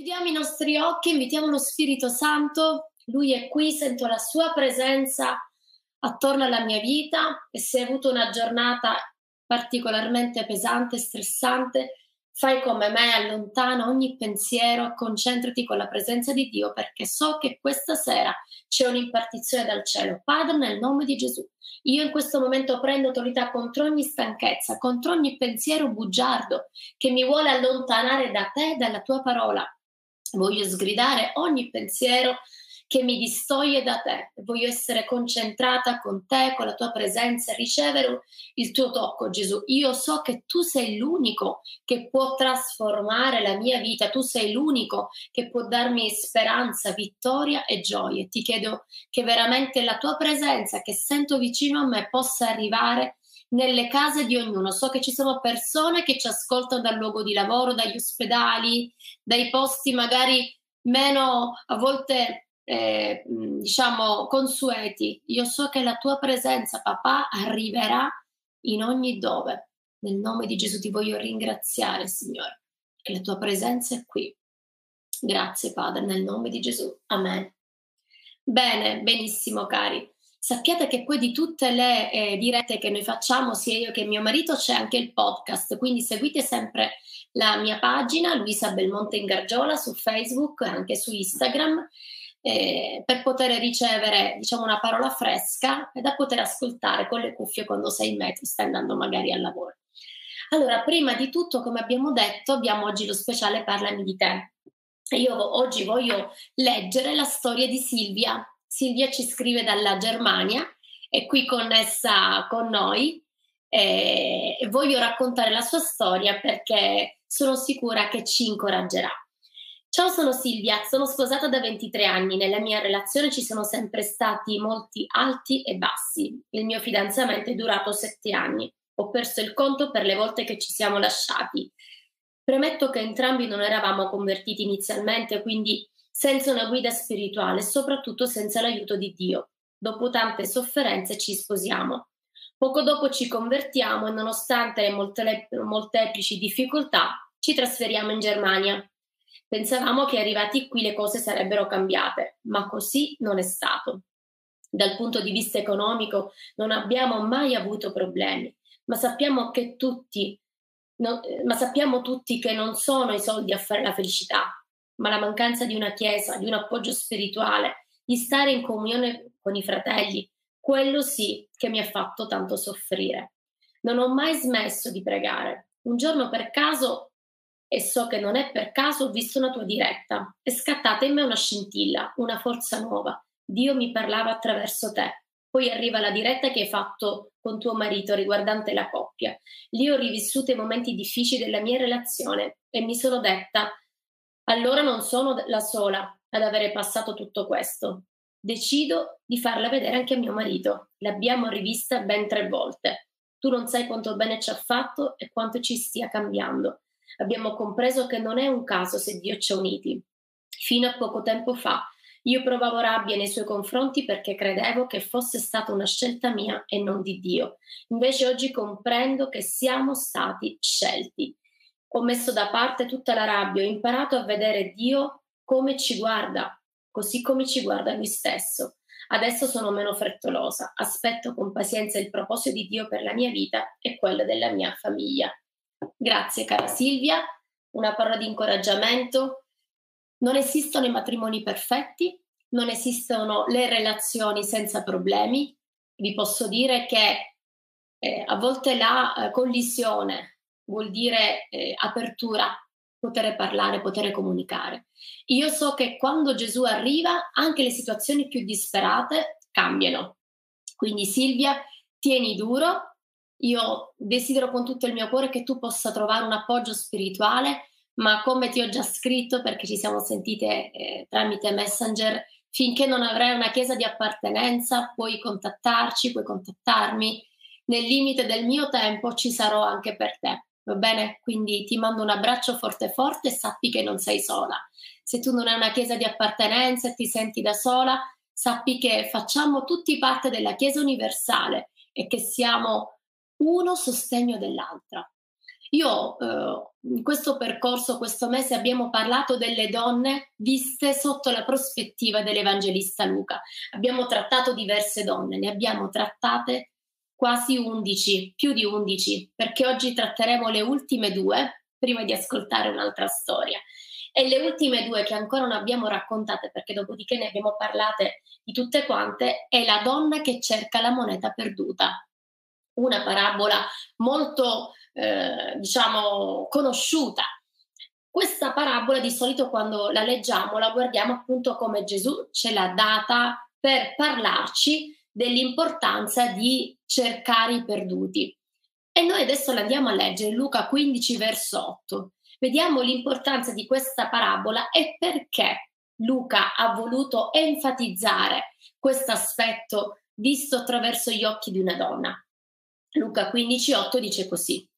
Chiudiamo i nostri occhi, invitiamo lo Spirito Santo, lui è qui, sento la sua presenza attorno alla mia vita e se hai avuto una giornata particolarmente pesante, stressante, fai come me, allontana ogni pensiero, concentrati con la presenza di Dio perché so che questa sera c'è un'impartizione dal cielo. Padre, nel nome di Gesù, io in questo momento prendo autorità contro ogni stanchezza, contro ogni pensiero bugiardo che mi vuole allontanare da te, dalla tua parola. Voglio sgridare ogni pensiero che mi distoglie da te. Voglio essere concentrata con te, con la tua presenza, ricevere il tuo tocco, Gesù. Io so che tu sei l'unico che può trasformare la mia vita, tu sei l'unico che può darmi speranza, vittoria e gioia. Ti chiedo che veramente la tua presenza che sento vicino a me possa arrivare nelle case di ognuno. So che ci sono persone che ci ascoltano dal luogo di lavoro, dagli ospedali, dai posti magari meno a volte eh, diciamo, consueti. Io so che la tua presenza, papà, arriverà in ogni dove. Nel nome di Gesù ti voglio ringraziare, Signore, che la tua presenza è qui. Grazie, Padre, nel nome di Gesù. Amen. Bene, benissimo, cari. Sappiate che poi di tutte le eh, dirette che noi facciamo, sia io che mio marito, c'è anche il podcast, quindi seguite sempre la mia pagina, Luisa Belmonte in Gargiola, su Facebook e anche su Instagram eh, per poter ricevere diciamo una parola fresca e da poter ascoltare con le cuffie quando sei in metro, stai andando magari al lavoro. Allora, prima di tutto, come abbiamo detto, abbiamo oggi lo speciale Parlami di te. Io oggi voglio leggere la storia di Silvia. Silvia ci scrive dalla Germania, è qui connessa con noi e voglio raccontare la sua storia perché sono sicura che ci incoraggerà. Ciao, sono Silvia, sono sposata da 23 anni. Nella mia relazione ci sono sempre stati molti alti e bassi. Il mio fidanzamento è durato 7 anni. Ho perso il conto per le volte che ci siamo lasciati. Premetto che entrambi non eravamo convertiti inizialmente, quindi senza una guida spirituale soprattutto senza l'aiuto di Dio. Dopo tante sofferenze ci sposiamo. Poco dopo ci convertiamo e nonostante le molteplici difficoltà ci trasferiamo in Germania. Pensavamo che arrivati qui le cose sarebbero cambiate, ma così non è stato. Dal punto di vista economico non abbiamo mai avuto problemi, ma sappiamo tutti, no, ma sappiamo tutti che non sono i soldi a fare la felicità, ma la mancanza di una chiesa, di un appoggio spirituale, di stare in comunione con i fratelli, quello sì che mi ha fatto tanto soffrire. Non ho mai smesso di pregare. Un giorno per caso e so che non è per caso, ho visto una tua diretta. È scattata in me una scintilla, una forza nuova. Dio mi parlava attraverso te. Poi arriva la diretta che hai fatto con tuo marito riguardante la coppia. Lì ho rivissuto i momenti difficili della mia relazione e mi sono detta, allora non sono la sola ad avere passato tutto questo. Decido di farla vedere anche a mio marito. L'abbiamo rivista ben tre volte. Tu non sai quanto bene ci ha fatto e quanto ci stia cambiando abbiamo compreso che non è un caso se Dio ci ha uniti. Fino a poco tempo fa io provavo rabbia nei suoi confronti perché credevo che fosse stata una scelta mia e non di Dio. Invece oggi comprendo che siamo stati scelti. Ho messo da parte tutta la rabbia, ho imparato a vedere Dio come ci guarda, così come ci guarda lui stesso. Adesso sono meno frettolosa, aspetto con pazienza il proposito di Dio per la mia vita e quello della mia famiglia. Grazie cara Silvia, una parola di incoraggiamento. Non esistono i matrimoni perfetti, non esistono le relazioni senza problemi. Vi posso dire che eh, a volte la eh, collisione vuol dire eh, apertura, poter parlare, poter comunicare. Io so che quando Gesù arriva anche le situazioni più disperate cambiano. Quindi Silvia, tieni duro, io desidero con tutto il mio cuore che tu possa trovare un appoggio spirituale, ma come ti ho già scritto, perché ci siamo sentite eh, tramite Messenger, finché non avrai una chiesa di appartenenza, puoi contattarci, puoi contattarmi. Nel limite del mio tempo ci sarò anche per te. Va bene? Quindi ti mando un abbraccio forte forte e sappi che non sei sola. Se tu non hai una chiesa di appartenenza e ti senti da sola, sappi che facciamo tutti parte della Chiesa universale e che siamo uno sostegno dell'altra. Io eh, in questo percorso, questo mese, abbiamo parlato delle donne viste sotto la prospettiva dell'Evangelista Luca. Abbiamo trattato diverse donne, ne abbiamo trattate quasi 11, più di 11, perché oggi tratteremo le ultime due prima di ascoltare un'altra storia. E le ultime due che ancora non abbiamo raccontate, perché dopodiché ne abbiamo parlate di tutte quante, è la donna che cerca la moneta perduta. Una parabola molto, eh, diciamo, conosciuta. Questa parabola di solito quando la leggiamo la guardiamo appunto come Gesù ce l'ha data per parlarci dell'importanza di cercare i perduti. E noi adesso la andiamo a leggere, Luca 15, verso 8. Vediamo l'importanza di questa parabola e perché Luca ha voluto enfatizzare questo aspetto visto attraverso gli occhi di una donna. Luca 15,8 dice così: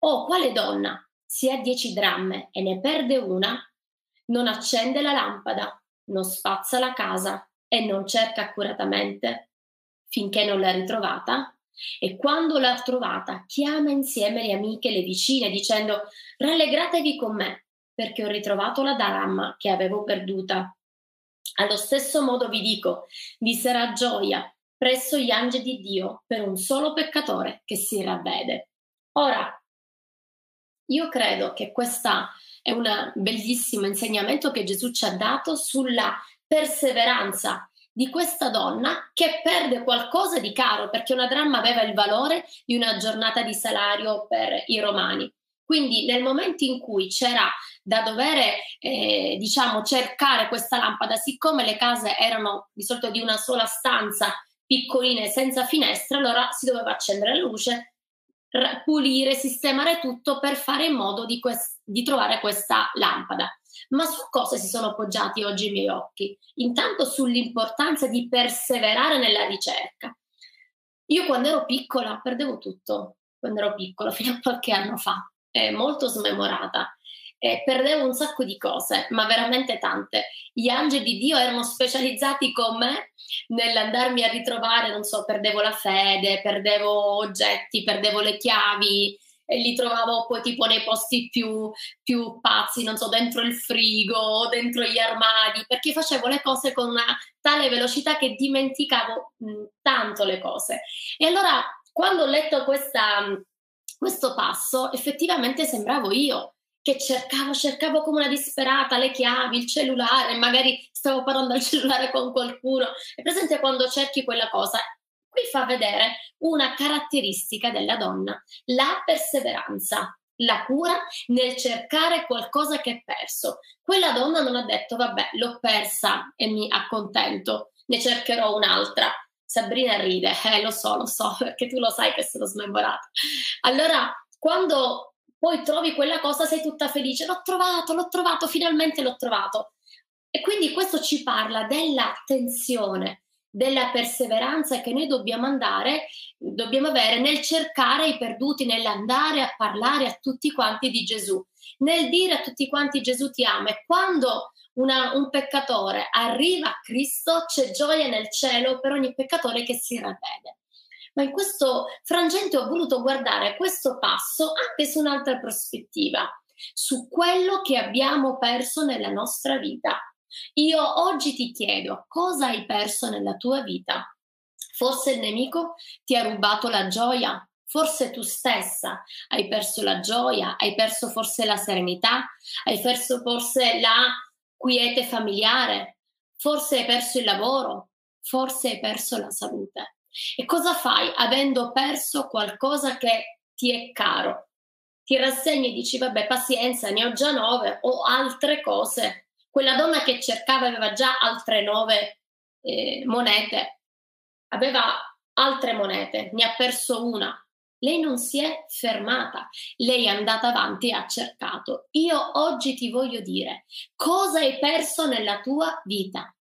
Oh, quale donna, se ha dieci dramme e ne perde una, non accende la lampada, non spazza la casa e non cerca accuratamente finché non l'ha ritrovata? E quando l'ha trovata, chiama insieme le amiche le vicine dicendo rallegratevi con me, perché ho ritrovato la dramma che avevo perduta. Allo stesso modo vi dico, vi sarà gioia presso gli angeli di Dio per un solo peccatore che si ravvede. Ora, io credo che questo è un bellissimo insegnamento che Gesù ci ha dato sulla perseveranza di questa donna che perde qualcosa di caro perché una dramma aveva il valore di una giornata di salario per i romani. Quindi nel momento in cui c'era da dover eh, diciamo cercare questa lampada, siccome le case erano di solito di una sola stanza, piccoline senza finestre, allora si doveva accendere la luce, pulire, sistemare tutto per fare in modo di, quest- di trovare questa lampada. Ma su cosa si sono appoggiati oggi i miei occhi? Intanto sull'importanza di perseverare nella ricerca. Io quando ero piccola perdevo tutto, quando ero piccola, fino a qualche anno fa, eh, molto smemorata. Eh, perdevo un sacco di cose, ma veramente tante. Gli angeli di Dio erano specializzati con me nell'andarmi a ritrovare, non so, perdevo la fede, perdevo oggetti, perdevo le chiavi, li trovavo poi tipo nei posti più, più pazzi, non so, dentro il frigo, dentro gli armadi, perché facevo le cose con una tale velocità che dimenticavo mh, tanto le cose. E allora quando ho letto questa, questo passo, effettivamente sembravo io che cercavo, cercavo come una disperata le chiavi, il cellulare, magari stavo parlando al cellulare con qualcuno. È presente quando cerchi quella cosa Qui fa vedere una caratteristica della donna, la perseveranza, la cura nel cercare qualcosa che è perso. Quella donna non ha detto, vabbè, l'ho persa e mi accontento, ne cercherò un'altra. Sabrina ride, eh, lo so, lo so, perché tu lo sai che sono smemorata. Allora, quando poi trovi quella cosa, sei tutta felice, l'ho trovato, l'ho trovato, finalmente l'ho trovato. E quindi questo ci parla dell'attenzione, della perseveranza che noi dobbiamo andare, dobbiamo avere nel cercare i perduti, nell'andare a parlare a tutti quanti di Gesù, nel dire a tutti quanti Gesù ti ama. E quando una, un peccatore arriva a Cristo, c'è gioia nel cielo per ogni peccatore che si ravvede. Ma in questo frangente ho voluto guardare questo passo anche su un'altra prospettiva, su quello che abbiamo perso nella nostra vita io oggi ti chiedo cosa hai perso nella tua vita. Forse il nemico ti ha rubato la gioia, forse tu stessa hai perso la gioia, hai perso forse la serenità, hai perso forse la quiete familiare, forse hai perso il lavoro, forse hai perso la salute. E cosa fai avendo perso qualcosa che ti è caro? Ti rassegni e dici vabbè pazienza, ne ho già nove o altre cose quella donna che cercava aveva già altre nove eh, monete, aveva altre monete, ne ha perso una. Lei non si è fermata, lei è andata avanti e ha cercato. Io oggi ti voglio dire cosa hai perso nella tua vita.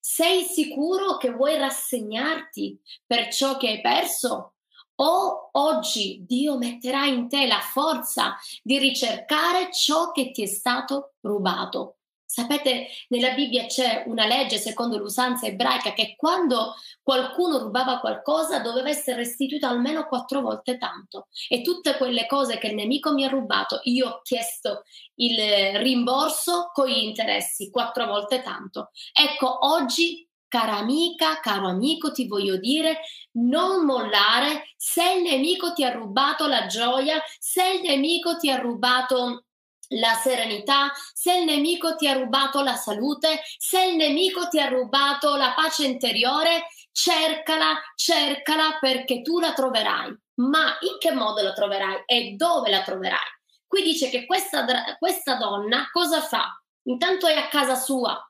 Sei sicuro che vuoi rassegnarti per ciò che hai perso? O oggi Dio metterà in te la forza di ricercare ciò che ti è stato rubato? Sapete, nella Bibbia c'è una legge secondo l'usanza ebraica che quando qualcuno rubava qualcosa doveva essere restituito almeno quattro volte tanto. E tutte quelle cose che il nemico mi ha rubato, io ho chiesto il rimborso con gli interessi quattro volte tanto. Ecco, oggi cara amica, caro amico, ti voglio dire, non mollare se il nemico ti ha rubato la gioia, se il nemico ti ha rubato la serenità, se il nemico ti ha rubato la salute, se il nemico ti ha rubato la pace interiore, cercala, cercala perché tu la troverai. Ma in che modo la troverai e dove la troverai? Qui dice che questa, questa donna cosa fa? Intanto è a casa sua,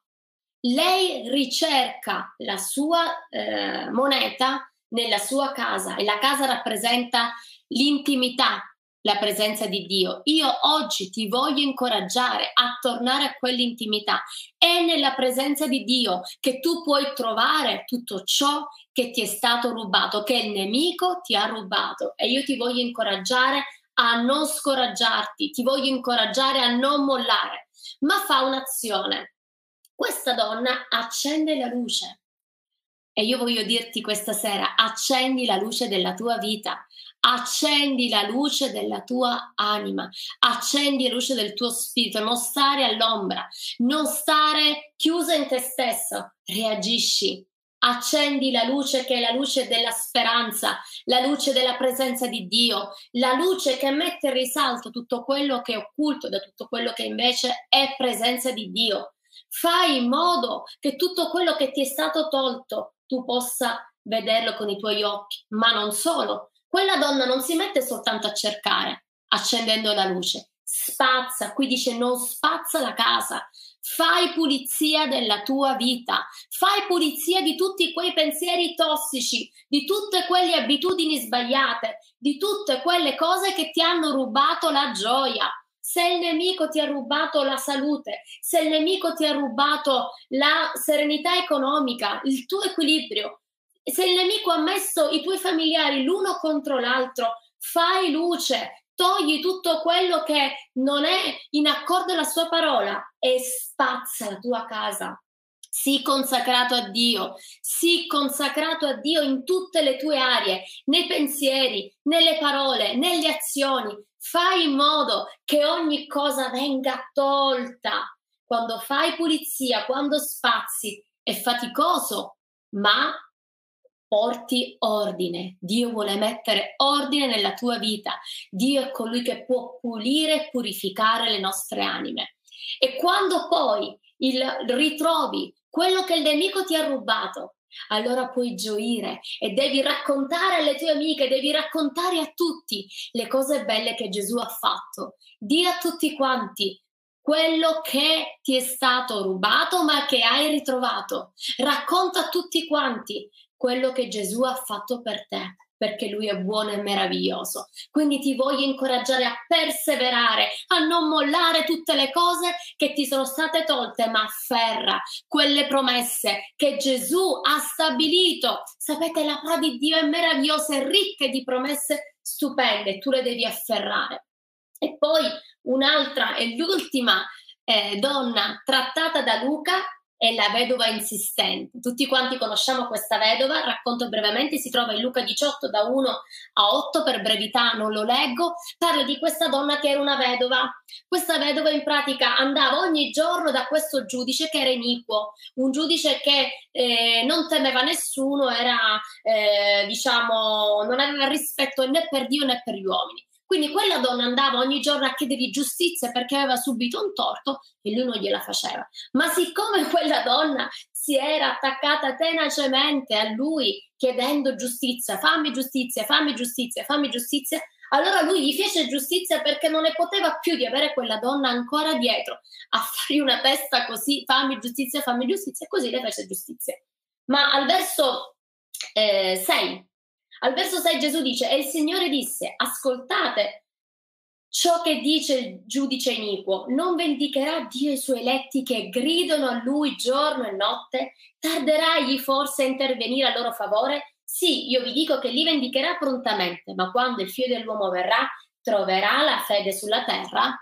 lei ricerca la sua eh, moneta nella sua casa e la casa rappresenta l'intimità, la presenza di Dio. Io oggi ti voglio incoraggiare a tornare a quell'intimità. È nella presenza di Dio che tu puoi trovare tutto ciò che ti è stato rubato, che il nemico ti ha rubato. E io ti voglio incoraggiare a non scoraggiarti, ti voglio incoraggiare a non mollare, ma fa un'azione. Questa donna accende la luce. E io voglio dirti questa sera, accendi la luce della tua vita, accendi la luce della tua anima, accendi la luce del tuo spirito, non stare all'ombra, non stare chiusa in te stesso, reagisci, accendi la luce che è la luce della speranza, la luce della presenza di Dio, la luce che mette in risalto tutto quello che è occulto da tutto quello che invece è presenza di Dio. Fai in modo che tutto quello che ti è stato tolto tu possa vederlo con i tuoi occhi, ma non solo, quella donna non si mette soltanto a cercare, accendendo la luce, spazza, qui dice non spazza la casa, fai pulizia della tua vita, fai pulizia di tutti quei pensieri tossici, di tutte quelle abitudini sbagliate, di tutte quelle cose che ti hanno rubato la gioia. Se il nemico ti ha rubato la salute, se il nemico ti ha rubato la serenità economica, il tuo equilibrio, se il nemico ha messo i tuoi familiari l'uno contro l'altro, fai luce, togli tutto quello che non è in accordo alla sua parola e spazza la tua casa. Sii consacrato a Dio, sii consacrato a Dio in tutte le tue aree, nei pensieri, nelle parole, nelle azioni. Fai in modo che ogni cosa venga tolta. Quando fai pulizia, quando spazi, è faticoso, ma porti ordine. Dio vuole mettere ordine nella tua vita. Dio è colui che può pulire e purificare le nostre anime. E quando poi il, ritrovi quello che il nemico ti ha rubato, allora puoi gioire e devi raccontare alle tue amiche, devi raccontare a tutti le cose belle che Gesù ha fatto. Dì a tutti quanti quello che ti è stato rubato ma che hai ritrovato. Racconta a tutti quanti quello che Gesù ha fatto per te perché lui è buono e meraviglioso. Quindi ti voglio incoraggiare a perseverare, a non mollare tutte le cose che ti sono state tolte, ma afferra quelle promesse che Gesù ha stabilito. Sapete, la parola di Dio è meravigliosa, è ricca di promesse stupende, tu le devi afferrare. E poi un'altra e l'ultima eh, donna trattata da Luca è la vedova insistente. Tutti quanti conosciamo questa vedova, racconto brevemente, si trova in Luca 18 da 1 a 8, per brevità non lo leggo, parla di questa donna che era una vedova. Questa vedova in pratica andava ogni giorno da questo giudice che era iniquo, un giudice che eh, non temeva nessuno, era eh, diciamo non aveva rispetto né per Dio né per gli uomini. Quindi quella donna andava ogni giorno a chiedergli giustizia perché aveva subito un torto e lui non gliela faceva. Ma siccome quella donna si era attaccata tenacemente a lui chiedendo giustizia, fammi giustizia, fammi giustizia, fammi giustizia, allora lui gli fece giustizia perché non ne poteva più di avere quella donna ancora dietro a fargli una testa così, fammi giustizia, fammi giustizia, e così le fece giustizia. Ma al verso 6 eh, al verso 6 Gesù dice, e il Signore disse, ascoltate ciò che dice il giudice iniquo, non vendicherà Dio i suoi eletti che gridano a lui giorno e notte? Tarderà egli forse a intervenire a loro favore? Sì, io vi dico che li vendicherà prontamente, ma quando il figlio dell'uomo verrà, troverà la fede sulla terra?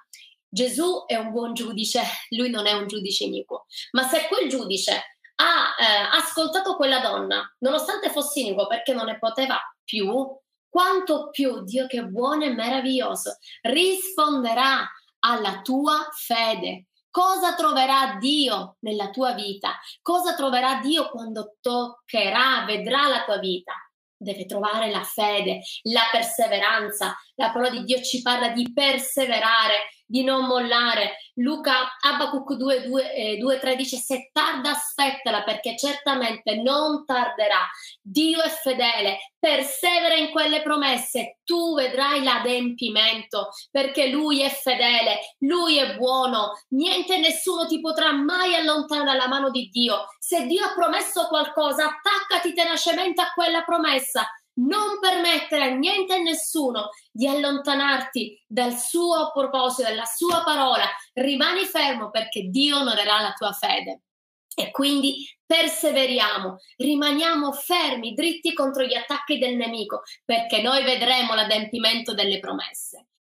Gesù è un buon giudice, lui non è un giudice iniquo, ma se quel giudice ha eh, ascoltato quella donna, nonostante fosse iniquo perché non ne poteva più, quanto più Dio che è buono e meraviglioso risponderà alla tua fede. Cosa troverà Dio nella tua vita? Cosa troverà Dio quando toccherà, vedrà la tua vita? Deve trovare la fede, la perseveranza. La parola di Dio ci parla di perseverare, di non mollare. Luca Abacuc 2, 2, eh, 2 3 dice se tarda aspettala perché certamente non tarderà. Dio è fedele, persevera in quelle promesse, tu vedrai l'adempimento perché lui è fedele, lui è buono, niente e nessuno ti potrà mai allontanare dalla mano di Dio. Se Dio ha promesso qualcosa, attaccati tenacemente a quella promessa non permettere a niente e nessuno di allontanarti dal suo proposito, dalla sua parola. Rimani fermo perché Dio onorerà la tua fede. E quindi perseveriamo, rimaniamo fermi, dritti contro gli attacchi del nemico, perché noi vedremo l'adempimento delle promesse.